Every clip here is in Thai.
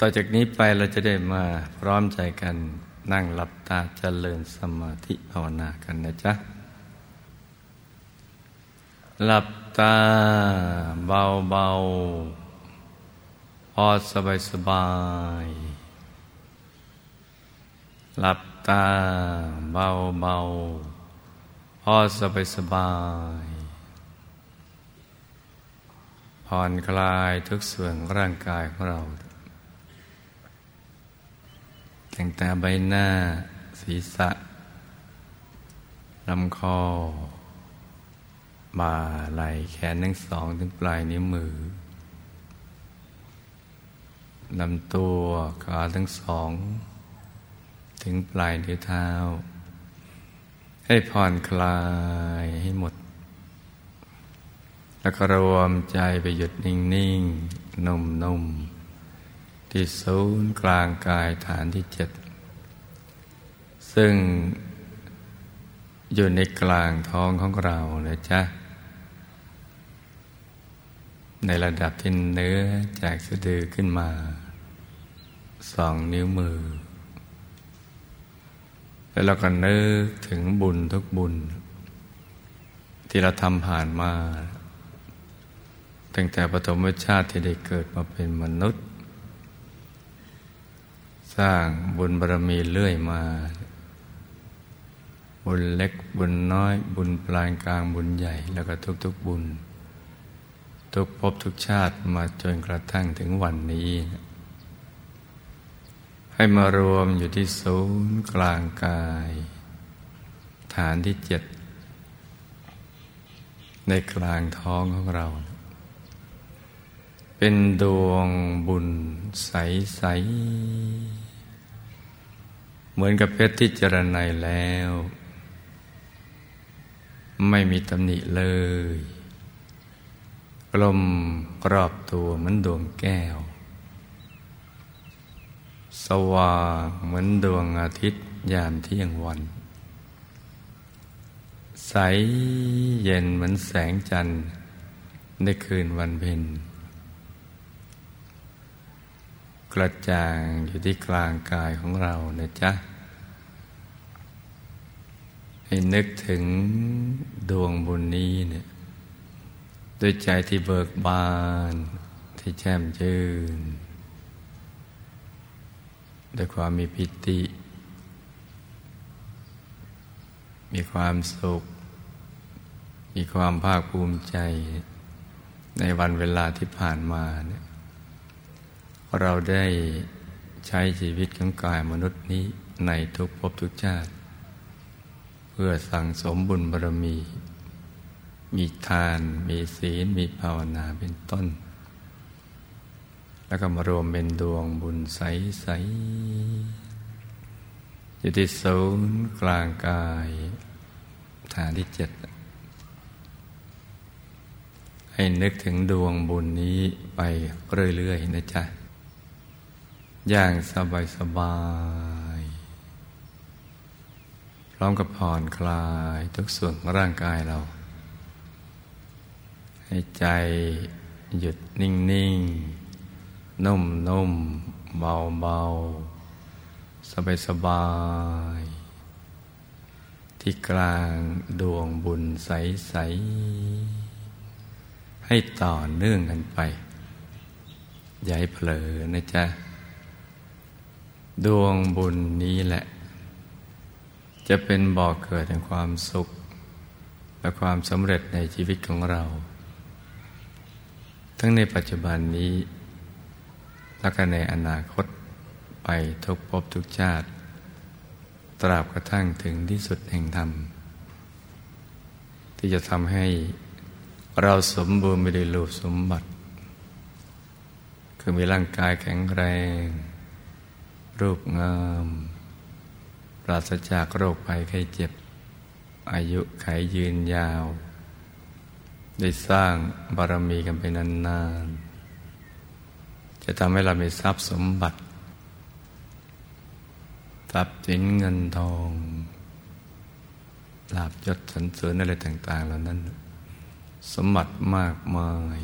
ต่อจากนี้ไปเราจะได้มาพร้อมใจกันนั่งหลับตาเจริญสมาธิภาวนากันนะจ๊ะ หลับตาเบาๆ พอสบายสบาย หลับตาเบาๆ พอสบายสบาย ผ่อนคลายทุกส่วนร่างกายของเรา แต่งตาใบหน้า ศีรษะลำคอ บ่าไหล่แขนทั้งสองถึงปลายนิ้วมือลำตัวขาทั้งสอง ถึงปลายนิ้วเท้า ให้ผ่อนคลายให้หมด แล้วก็รวมใจไปหยุดนิ่ง ๆ นุ่ม ๆ ที่ศูนย์กลางกายฐานที่เจ็ดซึ่งอยู่ในกลางท้องของเรานะจ๊ะในระดับที่เนื้อจากสะดือขึ้นมาสองนิ้วมือ แล้วเราก็นึกถึงบุญทุกบุญ ที่เราทำผ่านมา ตั้งแต่ปฐมชาติที่ได้เกิดมาเป็นมนุษย์ สร้างบุญบารมีเรื่อยมา บุญเล็กบุญน้อย บุญปลานกลางบุญใหญ่ แล้วก็ทุก ๆ บุญ ทุกภพทุกชาติมาจนกระทั่งถึงวันนี้ ให้มารวมอยู่ที่ศูนย์กลางกาย ฐานที่เจ็ด ในกลางท้องของเราเป็นดวงบุญใส ๆ เหมือนกับเพชรที่เจรไนแล้ว ไม่มีตำหนิเลย กลมกรอบตัวเหมือนดวงแก้ว สว่างเหมือนดวงอาทิตย์ยามเที่ยงวัน ใสเย็นเหมือนแสงจันทร์ในคืนวันเพ็ญ กระจ่างอยู่ที่กลางกายของเรานะจ๊ะ ให้นึกถึงดวงบุญนี้เนี่ยด้วยใจที่เบิกบานที่แช่มชื่นด้วยความมีปิติ มีความสุข มีความภาคภูมิใจในวันเวลาที่ผ่านมาเนี่ย เราได้ใช้ชีวิตของกายมนุษย์นี้ในทุกภพทุกชาติ เพื่อสั่งสมบุญบารมี มีทาน มีศีล มีภาวนาเป็นต้น แล้วก็มารวมเป็นดวงบุญใสๆอยู่ที่ศูนย์กลางกายฐานที่เจ็ดให้นึกถึงดวงบุญนี้ไปเรื่อยๆนะจ๊ะ อย่างสบายสบาย พร้อมกับผ่อนคลายทุกส่วนของร่างกายเรา ให้ใจหยุดนิ่งนิ่งนุ่มนุ่มเบาเบาสบายสบาย ที่กลางดวงบุญใสใสให้ต่อเนื่องกันไป อย่าให้เผลอนะจ๊ะ ดวงบุญนี้แหละ จะเป็นบ่อกเกิดแห่งความสุข และความสำเร็จในชีวิตของเรา ทั้งในปัจจุบันนี้ และก็ในอนาคตไปทุกภพทุกชาติ ตราบกระทั่งถึงที่สุดแห่งธรรม ที่จะทำให้เราสมบูรณ์ไปด้วยรูปสมบัติ คือมีร่างกายแข็งแรง รูปงาม ปราศจากโรคภัยไข้เจ็บ อายุไขยืนยาว ได้สร้างบารมีกันไปนานๆ จะทำให้เรามีทรัพย์สมบัติ ทรัพย์สินเงินทองลาบยศสันเสริญอะไรต่าง ๆ เหล่านั้น สมบัติมากมาย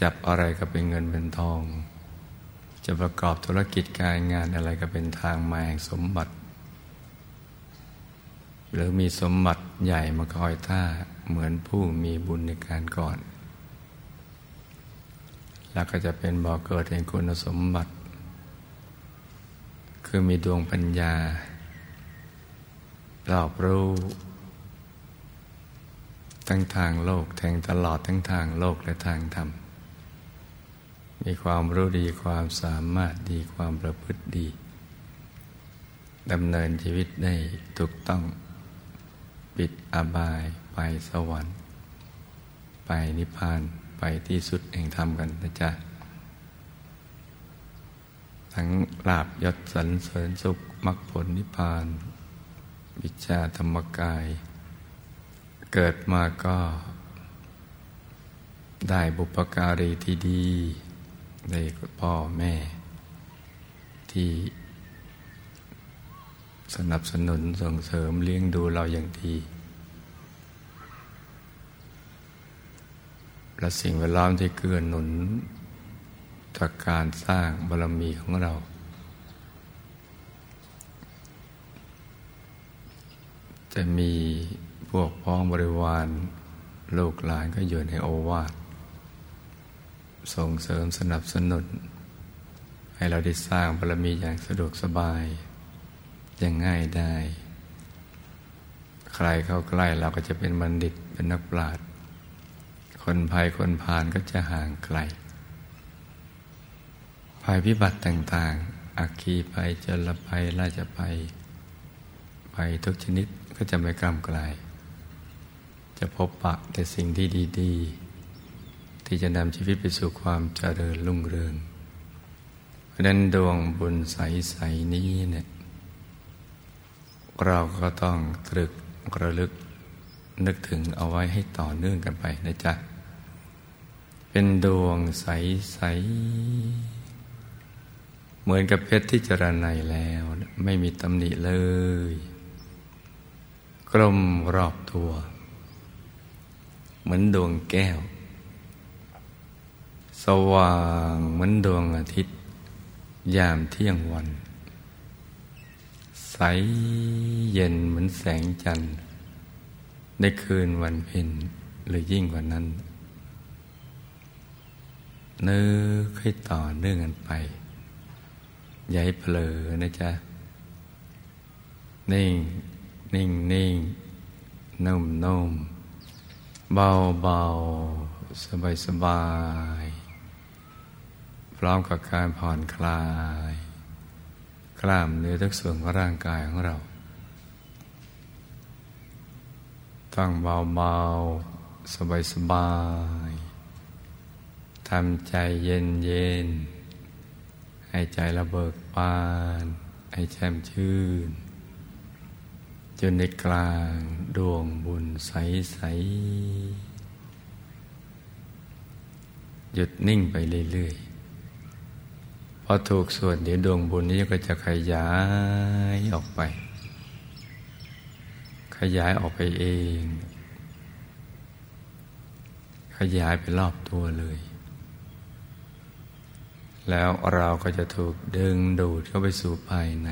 จับอะไรก็เป็นเงินเป็นทอง จะประกอบธุรกิจการงานอะไรก็เป็นทางมาแห่งสมบัติ หรือมีสมบัติใหญ่มาคอยท่าเหมือนผู้มีบุญในการก่อน แล้วก็จะเป็นบ่อกเกิดแห่งคุณสมบัติ คือมีดวงปัญญารอบรู้ทั้งทางโลกแทงตลอดทั้งทางโลกและทางธรรม มีความรู้ดีความสามารถดีความประพฤติดีดำเนินชีวิตได้ถูกต้องปิดอบายไปสวรรค์ ไปนิพพานไปที่สุดแห่งธรรมกันนะจ๊ะ ทั้งลาบยศสรรเสริญสุขมรรคผลนิพพาน วิชาธรรมกาย เกิดมาก็ได้บุปการีที่ดี ได้พ่อแม่ ที่สนับสนุนส่งเสริมเลี้ยงดูเราอย่างดี และสิ่งแวดล้อมที่เกื้อหนุน จากการสร้างบารมีของเรา จะมีพวกพ้องบริวารลูกหลานก็อยู่ในโอวาท ส่งเสริมสนับสนุน ให้เราได้สร้างบารมีอย่างสะดวกสบาย อย่างง่ายได้ ใครเข้าใกล้เราก็จะเป็นบัณฑิตเป็นนักปราชญ์คนภัยคนผ่านก็จะห่างไกล ภัยพิบัติต่าง ๆ อักคีภัยจลภัยราชภัย ภัยทุกชนิดก็จะไม่กล้ำกลาย จะพบปะแต่สิ่งที่ดี ๆ ที่จะนำชีวิตไปสู่ความเจริญรุ่งเรือง เพราะนั้นดวงบุญใสๆนี้เนี่ยเราก็ต้องตรึกระลึกนึกถึงเอาไว้ให้ต่อเนื่องกันไปนะจ๊ะ เป็นดวงใส ๆ เหมือนกับเพชรที่จรนัยแล้ว ไม่มีตำหนิเลย กลมรอบตัว เหมือนดวงแก้ว สว่างเหมือนดวงอาทิตย์ ยามเที่ยงวัน ใสเย็นเหมือนแสงจันทร์ ในคืนวันเพ็ญหรือยิ่งกว่านั้นเนื้อให้ต่อเนื่องกันไป อย่าให้เผลอนะจ๊ะ นิ่ง นิ่งนิ่งนุ่มนุ่มเบาเบาสบายสบาย พร้อมกับการผ่อนคลาย กล้ามเนื้อทุกส่วนของร่างกายของเรา ตั้งเบาเบาสบายสบายทำใจเย็นเย็นให้ใจระเบิกบาน ให้แช่มชื่น จนในกลางดวงบุญใสใสหยุดนิ่งไปเรื่อยๆ พอถูกส่วนเดี๋ยวดวงบุญนี้ก็จะขยายออกไป ขยายออกไปเอง ขยายไปรอบตัวเลย แล้วเราก็จะถูกดึงดูดเข้าไปสู่ภายใน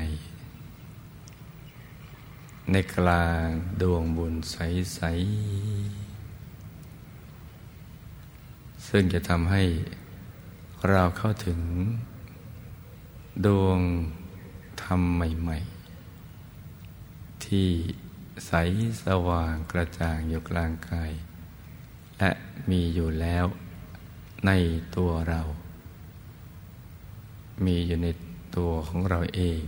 ในกลางดวงบุญใส ๆ ซึ่งจะทำให้เราเข้าถึง ดวงธรรมใหม่ ๆ ที่ใสสว่างกระจ่างอยู่กลางกาย และมีอยู่แล้วในตัวเรา มีอยู่ในตัวของเราเอง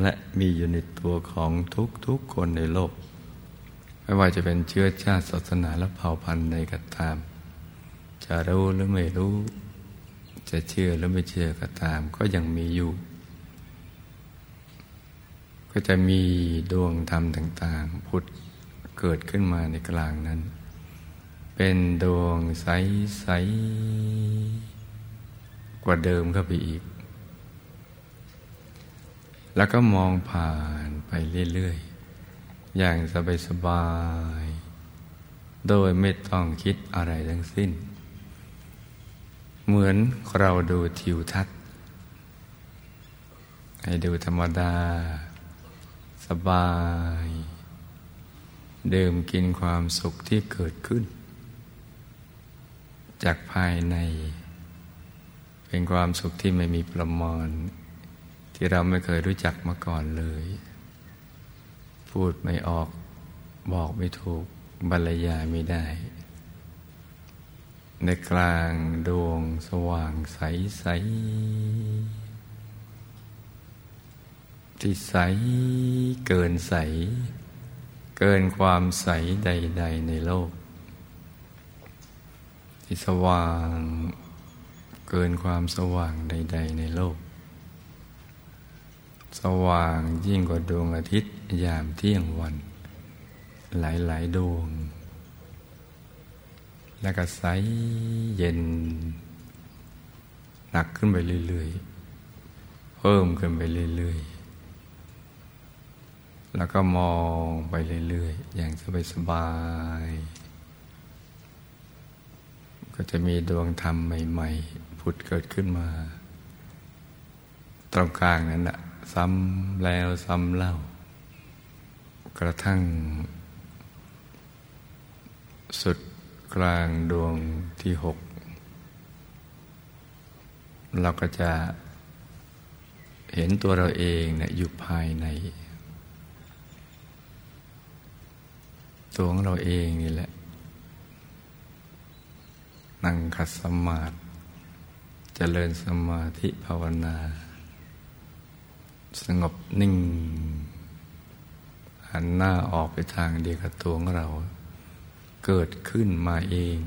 และมีอยู่ในตัวของทุกๆคนในโลก ไม่ว่าจะเป็นเชื้อชาติศาสนาและเผ่าพันธุ์ใดก็ตาม จะรู้หรือไม่รู้ จะเชื่อหรือไม่เชื่อก็ตาม ก็ยังมีอยู่ ก็จะมีดวงธรรมต่าง ๆ พุทธเกิดขึ้นมาในกลางนั้น เป็นดวงใส ๆ กว่าเดิมเข้าไปอีก แล้วก็มองผ่านไปเรื่อย ๆ อย่างสบาย ๆ โดยไม่ต้องคิดอะไรทั้งสิ้น เหมือนเราดูทิวทัศน์ ให้ดูธรรมดา สบาย ดื่มกินความสุขที่เกิดขึ้น จากภายใน เป็นความสุขที่ไม่มีประมาณที่เราไม่เคยรู้จักมาก่อนเลย พูดไม่ออกบอกไม่ถูกบรรยายไม่ได้ ในกลางดวงสว่างใสใสที่ใสเกินใส เกินความใสใด ๆ ในโลก ที่สว่างเกินความสว่างใด ๆ ในโลก สว่างยิ่งกว่าดวงอาทิตย์ยามเที่ยงวัน หลาย ๆ ดวง แล้วก็ใสเย็น หนักขึ้นไปเรื่อยๆ เพิ่มขึ้นไปเรื่อยๆ แล้วก็มองไปเรื่อยๆ อย่างสบายๆ ก็จะมีดวงธรรมใหม่ๆ ผุดเกิดขึ้นมา ตรงกลางนั้นนะซ้ำแล้วซ้ำเล่า กระทั่งสุด กลางดวงที่หกเราก็จะเห็นตัวเราเองนะอยู่ภายใน ตัวของเราเองนี่แหละ นั่งขัดสมาธิเจริญสมาธิภาวนา สงบนิ่ง หันหน้าออกไปทางเดียวกับตัวของเรา เกิดขึ้นมาเอง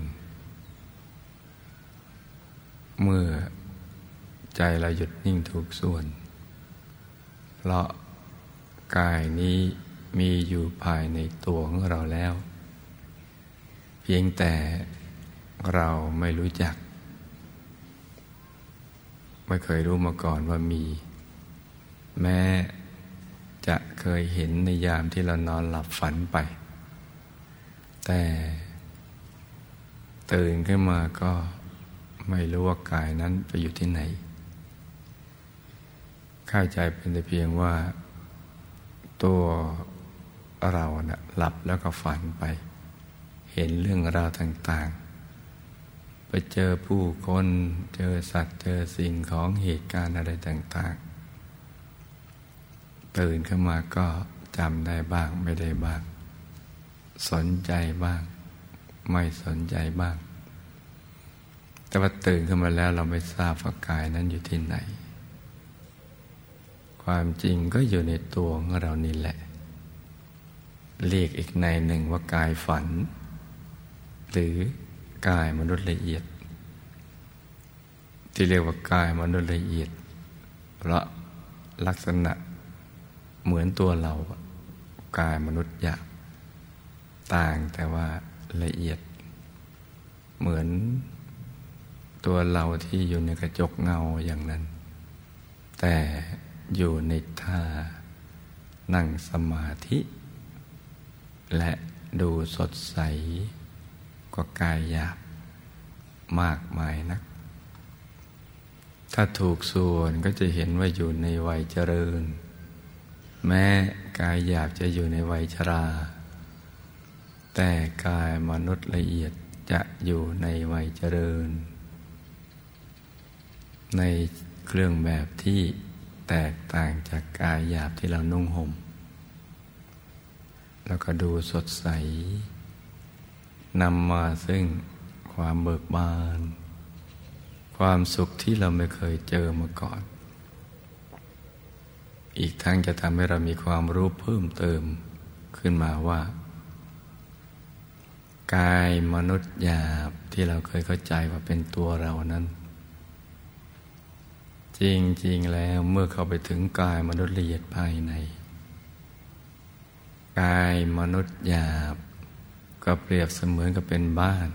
เมื่อใจเราหยุดนิ่งถูกส่วน เพราะกายนี้มีอยู่ภายในตัวของเราแล้ว เพียงแต่เราไม่รู้จัก ไม่เคยรู้มาก่อนว่ามี แม้จะเคยเห็นในยามที่เรานอนหลับฝันไป แต่ตื่นขึ้นมาก็ไม่รู้ว่ากายนั้นไปอยู่ที่ไหน เข้าใจเป็นแต่เพียงว่า ตัวเราเนะ่ะหลับแล้วก็ฝันไป เห็นเรื่องราวต่าง ๆ ไปเจอผู้คน เจอสัตว์ เจอสิ่งของเหตุการณ์อะไรต่าง ๆ ตื่นขึ้นมาก็จำได้บ้างไม่ได้บ้าง สนใจบ้าง ไม่สนใจบ้าง แต่ว่าตื่นขึ้นมาแล้วเราไม่ทราบว่ากายนั้นอยู่ที่ไหน ความจริงก็อยู่ในตัวของเรานี่แหละ เรียกอีกในหนึ่งว่ากายฝัน หรือกายมนุษย์ละเอียด ที่เรียกว่ากายมนุษย์ละเอียด เพราะลักษณะเหมือนตัวเรากายมนุษย์หยาบ ต่างแต่ว่าละเอียด เหมือนตัวเราที่อยู่ในกระจกเงาอย่างนั้น แต่อยู่ในท่านั่งสมาธิ และดูสดใสกว่ากายหยาบมากมายนัก ถ้าถูกส่วนก็จะเห็นว่าอยู่ในวัยเจริญ แม้กายหยาบจะอยู่ในวัยชรา แต่กายมนุษย์ละเอียดจะอยู่ในวัยเจริญ ในเครื่องแบบที่แตกต่างจากกายหยาบที่เรานุ่งห่ม แล้วก็ดูสดใสนำมาซึ่งความเบิกบาน ความสุขที่เราไม่เคยเจอมาก่อน อีกทั้งจะทำให้เรามีความรู้เพิ่มเติมขึ้นมาว่า กายมนุษย์หยาบที่เราเคยเข้าใจว่าเป็นตัวเรานั้น จริง ๆ แล้วเมื่อเข้าไปถึงกายมนุษย์ละเอียดภายใน กายมนุษย์หยาบ ก็เปรียบเสมือนกับเป็นบ้าน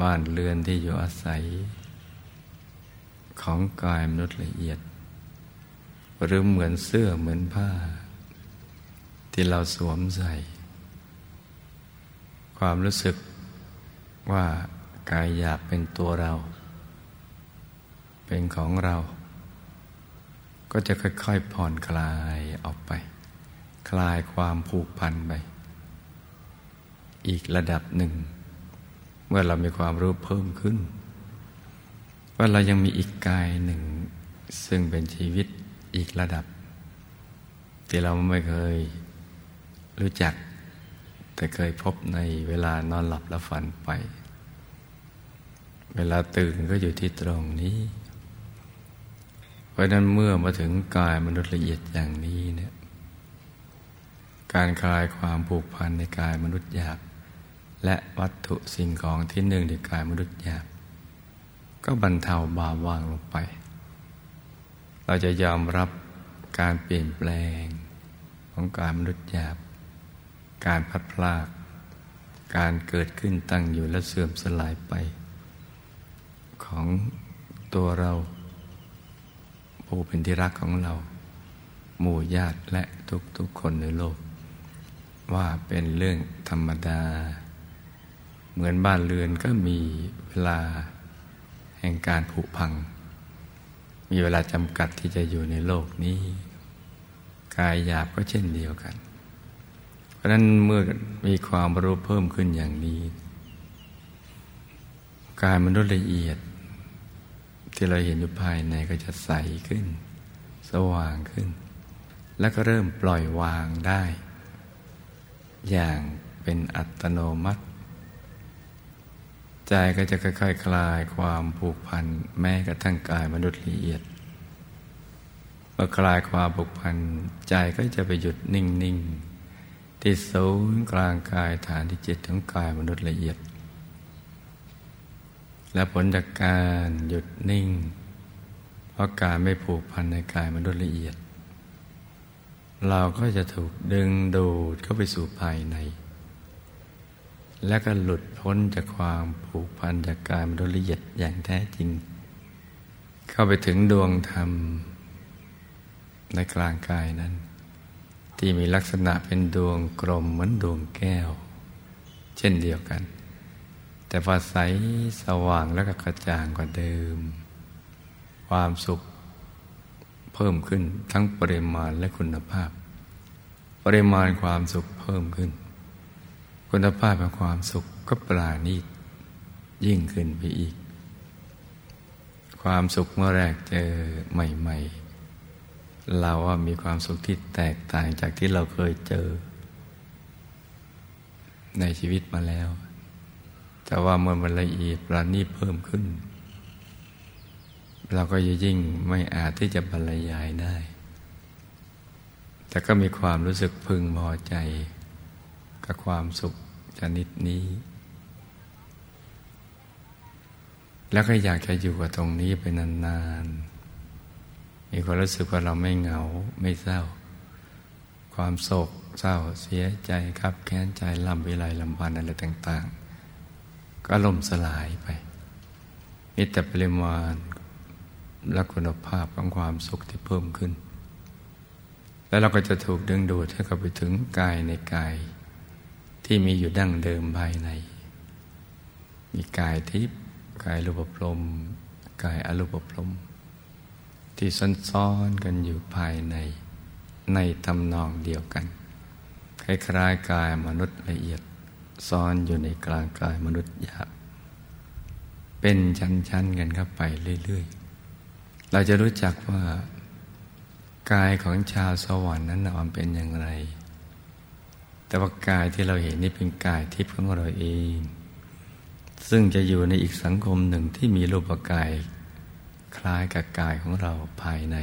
บ้านเรือนที่อยู่อาศัย ของกายมนุษย์ละเอียด หรือเหมือนเสื้อเหมือนผ้า ที่เราสวมใส่ ความรู้สึกว่ากายหยาบเป็นตัวเรา เป็นของเรา ก็จะค่อยๆผ่อนคลายออกไป คลายความผูกพันไป อีกระดับหนึ่ง เมื่อเรามีความรู้เพิ่มขึ้น ว่าเรายังมีอีกกายหนึ่ง ซึ่งเป็นชีวิตอีกระดับ ที่เราไม่เคยรู้จัก แต่เคยพบในเวลานอนหลับและฝันไป เวลาตื่นก็อยู่ที่ตรงนี้ เพราะนั้นเมื่อมาถึงกายมนุษย์ละเอียดอย่างนี้เนี่ย การคลายความผูกพันในกายมนุษย์หยาบและวัตถุสิ่งของที่หนึ่งในกายมนุษย์หยาบก็บรรเทาบาบางลงไป เราจะยอมรับการเปลี่ยนแปลงของกายมนุษย์หยาบ การพัดพลาก การเกิดขึ้นตั้งอยู่และเสื่อมสลายไป ของตัวเราผู้เป็นที่รักของเรา หมู่ญาติและทุกๆคนในโลก ว่าเป็นเรื่องธรรมดา เหมือนบ้านเรือนก็มีเวลาแห่งการผุพัง มีเวลาจำกัดที่จะอยู่ในโลกนี้ กายหยาบก็เช่นเดียวกัน เพราะนั้นเมื่อมีความรู้เพิ่มขึ้นอย่างนี้กายมนุษย์ละเอียด ที่เราเห็นอยู่ภายในก็จะใสขึ้น สว่างขึ้น แล้วก็เริ่มปล่อยวางได้ อย่างเป็นอัตโนมัติ ใจก็จะค่อยๆคคลายความผูกพันแม้กระทั่งกายมนุษย์ละเอียดเมื่อคลายความผูกพันใจก็จะไปหยุดนิ่งๆ ที่ศูนย์กลางกายฐานที่เจิตของกายมนุษย์ละเอียด และผลจากการหยุดนิ่ง เพราะการไม่ผูกพันในกายมนุษย์ละเอียด เราก็จะถูกดึงดูดเข้าไปสู่ภายใน และก็หลุดพ้นจากความผูกพันจากกายมนุษย์ละเอียดอย่างแท้จริง เข้าไปถึงดวงธรรมในกลางกายนั้น ที่มีลักษณะเป็นดวงกลมเหมือนดวงแก้ว เช่นเดียวกัน แต่พอใสสว่างแล้วก็กระจ่างกว่าเดิม ความสุขเพิ่มขึ้นทั้งปริมาณและคุณภาพ ปริมาณความสุขเพิ่มขึ้น คุณภาพของความสุขก็ปราณีตยิ่งขึ้นไปอีก ความสุขเมื่อแรกเจอใหม่ ๆ เราว่ามีความสุขที่แตกต่างจากที่เราเคยเจอ ในชีวิตมาแล้ว แต่ว่าเมื่อมันละเอียดปราณีเพิ่มขึ้น เราก็จะยิ่งไม่อาจที่จะบรรยายได้ แต่ก็มีความรู้สึกพึงพอใจ กับความสุขชนิดนี้ แล้วก็อยากจะอยู่กับตรงนี้ไปนานๆ มีความรู้สึกว่าเราไม่เหงาไม่เศร้า ความโศกเศร้าเสียใจครับแค้นใจลำวิไลลำพันอะไรต่าง ๆ ก็ล่มสลายไปมีแต่ปริมาณและคุณภาพของความสุขที่เพิ่มขึ้น แล้วเราก็จะถูกดึงดูดให้เข้าไปถึงกายในกายที่มีอยู่ดั้งเดิมภายใน มีกายทิพย์กายรูปพรมกายอรูปพรม ที่ซ้อนๆกันอยู่ภายใน ในตำนองเดียวกัน คล้ายๆกายมนุษย์ละเอียดซ้อนอยู่ในกลางกายมนุษย์หยาบเป็นชั้นๆกันเข้าไปเรื่อยๆ เราจะรู้จักว่ากายของชาวสวรรค์นั้นมันเป็นอย่างไร แต่ว่ากายที่เราเห็นนี่เป็นกายทิพย์ของเราเอง ซึ่งจะอยู่ในอีกสังคมหนึ่งที่มีรูปกาย คล้ายกับกายของเราภายใน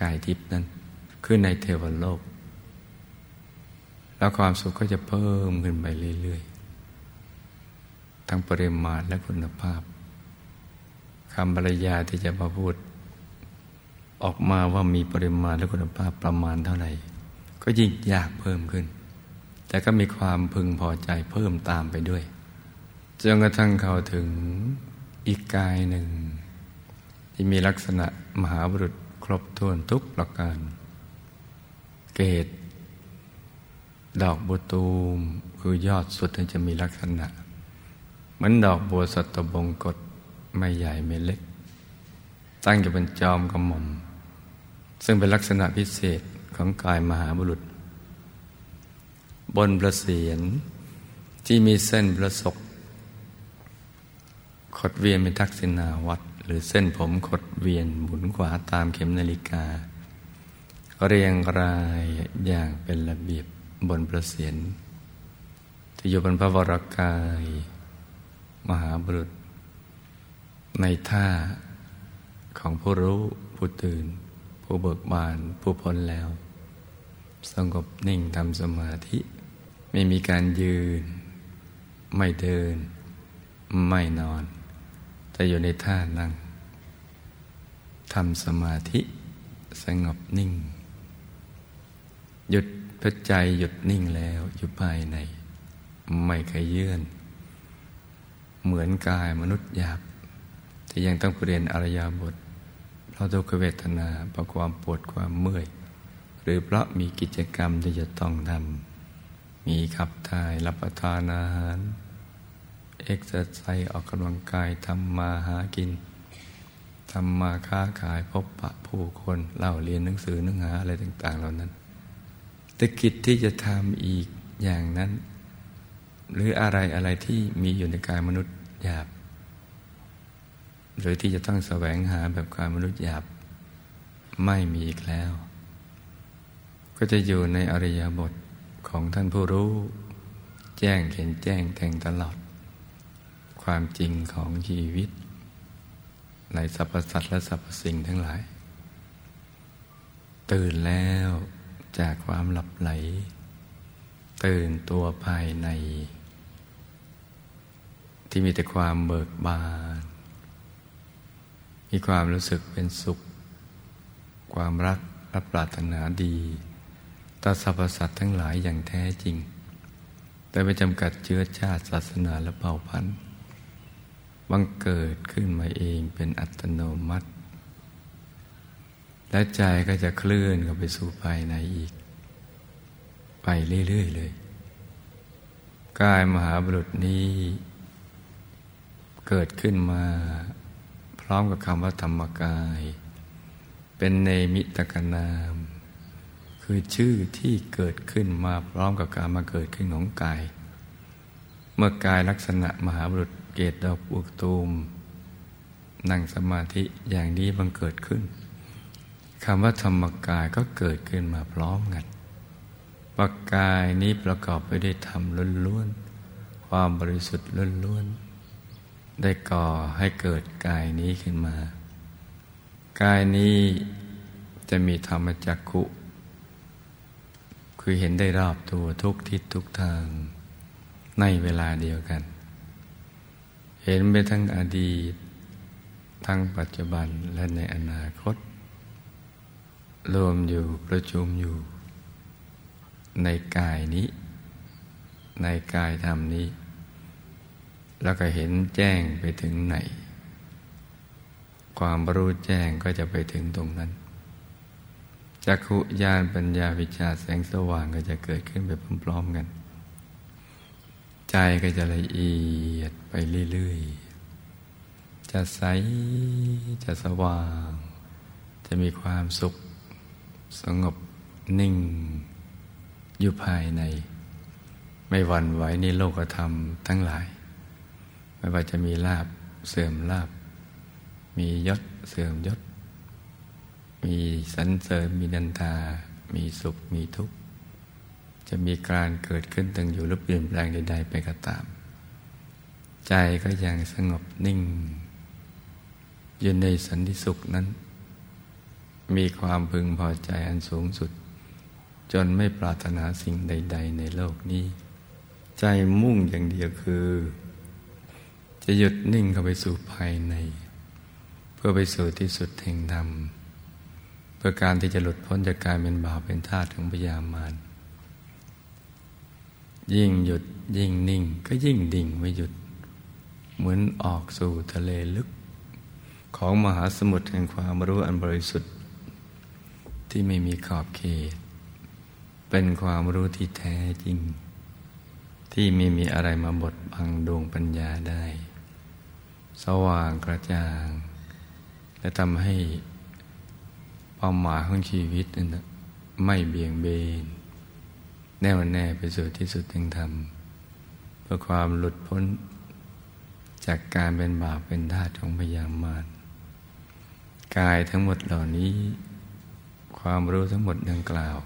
กายทิพย์นั้นคือในเทวโลก แล้วความสุขก็จะเพิ่มขึ้นไปเรื่อยๆ ทั้งปริมาณและคุณภาพคำบรรยายที่จะมาพูด ออกมาว่ามีปริมาณและคุณภาพประมาณเท่าไหร่ ก็ยิ่งยากเพิ่มขึ้น แต่ก็มีความพึงพอใจเพิ่มตามไปด้วยจนกระทั่งเขาถึงอีกกายหนึ่ง ที่มีลักษณะมหาบุรุษครบถ้วนทุกประการ เกตดอกบัวตูมคือยอดสุดจะมีลักษณะ เหมือนดอกบัวสัตบงกฎไม่ใหญ่ไม่เล็ก ตั้งอยู่บนจอมกระหม่อม ซึ่งเป็นลักษณะพิเศษของกายมหาบุรุษ บนประเสียนที่มีเส้นประศกขดเวียนเป็นทักษิณาวัด หรือเส้นผมขดเวียนหมุนขวาตามเข็มนาฬิกา เรียงรายอย่างเป็นระเบียบบนประเสียนที่อยู่บนพระวรากาย มหาบุรุษ ในท่าของผู้รู้ผู้ตื่น ผู้เบิกบานผู้พ้นแล้ว สงบนิ่งทำสมาธิ ไม่มีการยืน ไม่เดิน ไม่นอน แต่อยู่ในท่านั่งทำสมาธิสงบนิ่ง หยุดเพราะใจหยุดนิ่งแล้วอยู่ภายใน ไม่เขยื้อนเหมือนกายมนุษย์หยาบ ที่ยังต้องเปลี่ยนอิริยาบถ เพราะทุกขเวทนาเพราะความปวดความเมื่อย หรือเพราะมีกิจกรรมที่จะต้องทำมีขับถ่ายรับประทานอาหาร เอ็กซ์ไซส์ออกกำลังกายทำมาหากินทำมาค้าขายพบปะผู้คนเล่าเรียนหนังสือหนังหาอะไรต่าง ๆ เหล่านั้น แต่กิจที่จะทำอีกอย่างนั้น หรืออะไรอะไรที่มีอยู่ในกายมนุษย์หยาบ หรือที่จะต้องแสวงหาแบบกายมนุษย์หยาบ ไม่มีอีกแล้ว ก็จะอยู่ในอริยบทของท่านผู้รู้ แจ้งเห็นแจ้งแทงตลอด ความจริงของชีวิต ในสรรพสัตว์และสรรพสิ่งทั้งหลาย ตื่นแล้วจากความหลับไหล ตื่นตัวภายใน ที่มีแต่ความเบิกบาน มีความรู้สึกเป็นสุข ความรักและปรารถนาดีต่อสรรพสัตว์ทั้งหลายอย่างแท้จริง แต่ไม่จำกัดเชื้อชาติศาสนาและเผ่าพันธุ์ บังเกิดขึ้นมาเองเป็นอัตโนมัติ และใจก็จะเคลื่อนเข้าไปสู่ภายในอีก ไปเรื่อย ๆ เลย กายมหาบุรุษนี้ เกิดขึ้นมาพร้อมกับคำว่าธรรมกาย เป็นเนมิตกนาม คือชื่อที่เกิดขึ้นมาพร้อมกับการมาเกิดขึ้นของกาย เมื่อกายลักษณะมหาบุรุษ เกตดอกบุกตูม นั่งสมาธิอย่างนี้บังเกิดขึ้นคำว่าธรรมกายก็เกิดขึ้นมาพร้อมกันปากกายนี้ประกอบไปด้วยธรรมล้วนๆ ความบริสุทธิ์ล้วนๆ ได้ก่อให้เกิดกายนี้ขึ้นมา กายนี้จะมีธรรมจักขุ คือเห็นได้รอบตัวทุกทิศทุกทาง ในเวลาเดียวกัน เห็นไปทั้งอดีต ทั้งปัจจุบันและในอนาคต รวมอยู่ประชุมอยู่ ในกายนี้ ในกายธรรมนี้ แล้วก็เห็นแจ้งไปถึงไหน ความรู้แจ้งก็จะไปถึงตรงนั้นจักขุญาณปัญญาวิชาแสงสว่างก็จะเกิดขึ้นไปพร้อมๆกัน ใจก็จะละเอียดไปเรื่อยๆ จะใส จะสว่าง จะมีความสุข สงบนิ่ง อยู่ภายใน ไม่หวั่นไหวในโลกธรรมทั้งหลาย ไม่ว่าจะมีลาบเสื่อมลาบ มียศเสื่อมยศ มีสันเสริญมีนันทามีสุข มีทุกข์ จะมีการเกิดขึ้นตั้งอยู่หรือเปลี่ยนแปลงใด ๆ ไปก็ตาม ใจก็ยังสงบนิ่ง อยู่ในสันติสุขนั้น มีความพึงพอใจอันสูงสุด จนไม่ปรารถนาสิ่งใด ๆ ในโลกนี้ ใจมุ่งอย่างเดียวคือ จะหยุดนิ่งเข้าไปสู่ภายใน เพื่อไปสู่ที่สุดแห่งธรรมเพื่อการที่จะหลุดพ้นจากการเป็นบาปเป็นทาสของพยามาร ยิ่งหยุดยิ่งนิ่งก็ยิ่งดิ่งไม่หยุด เหมือนออกสู่ทะเลลึก ของมหาสมุทรแห่งความรู้อันบริสุทธิ์ ที่ไม่มีขอบเขต เป็นความรู้ที่แท้จริง ที่ไม่มีอะไรมาบดบังดวงปัญญาได้ สว่างกระจ่าง และทำให้เปควาหมายของชีวิตนั่นไม่เบี่ยงเบน แน่วแน่ไปสู่ที่สุดแห่งธรรม เพื่อความหลุดพ้นจากการเป็นบาปเป็นทาสของพยามารกายทั้งหมดเหล่านี้ ความรู้ทั้งหมดดังกล่าว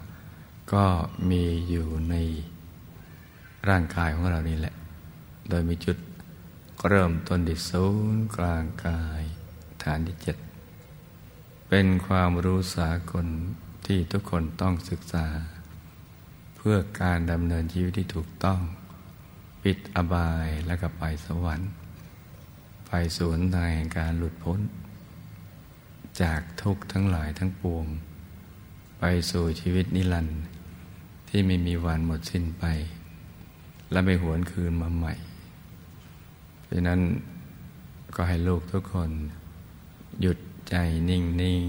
ก็มีอยู่ในร่างกายของเรานี่แหละ โดยมีจุดเริ่มต้นที่ศูนย์กลางกายฐานที่เจ็ดเป็นความรู้สากลที่ทุกคนต้องศึกษา พื่อการดำเนินชีวิตที่ถูกต้อง ปิดอบายและก็ไปสวรรค์ ไปสวนทางแห่งการหลุดพ้น จากทุกข์ทั้งหลายทั้งปวง ไปสู่ชีวิตนิรันดร์ที่ไม่มีวันหมดสิ้นไป และไม่หวนคืนมาใหม่ เพราะนั้นก็ให้ลูกทุกคน หยุดใจนิ่งนิ่ง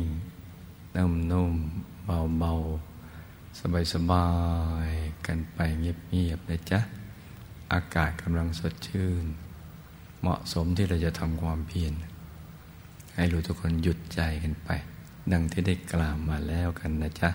นุ่มนุ่มเบาเบา สบายสบายกันไปเงียบเงียบนะจ๊ะ อากาศกำลังสดชื่น เหมาะสมที่เราจะทำความเพียรให้รู้ทุกคนหยุดใจกันไป ดังที่ได้กล่าวมาแล้วกันนะจ๊ะ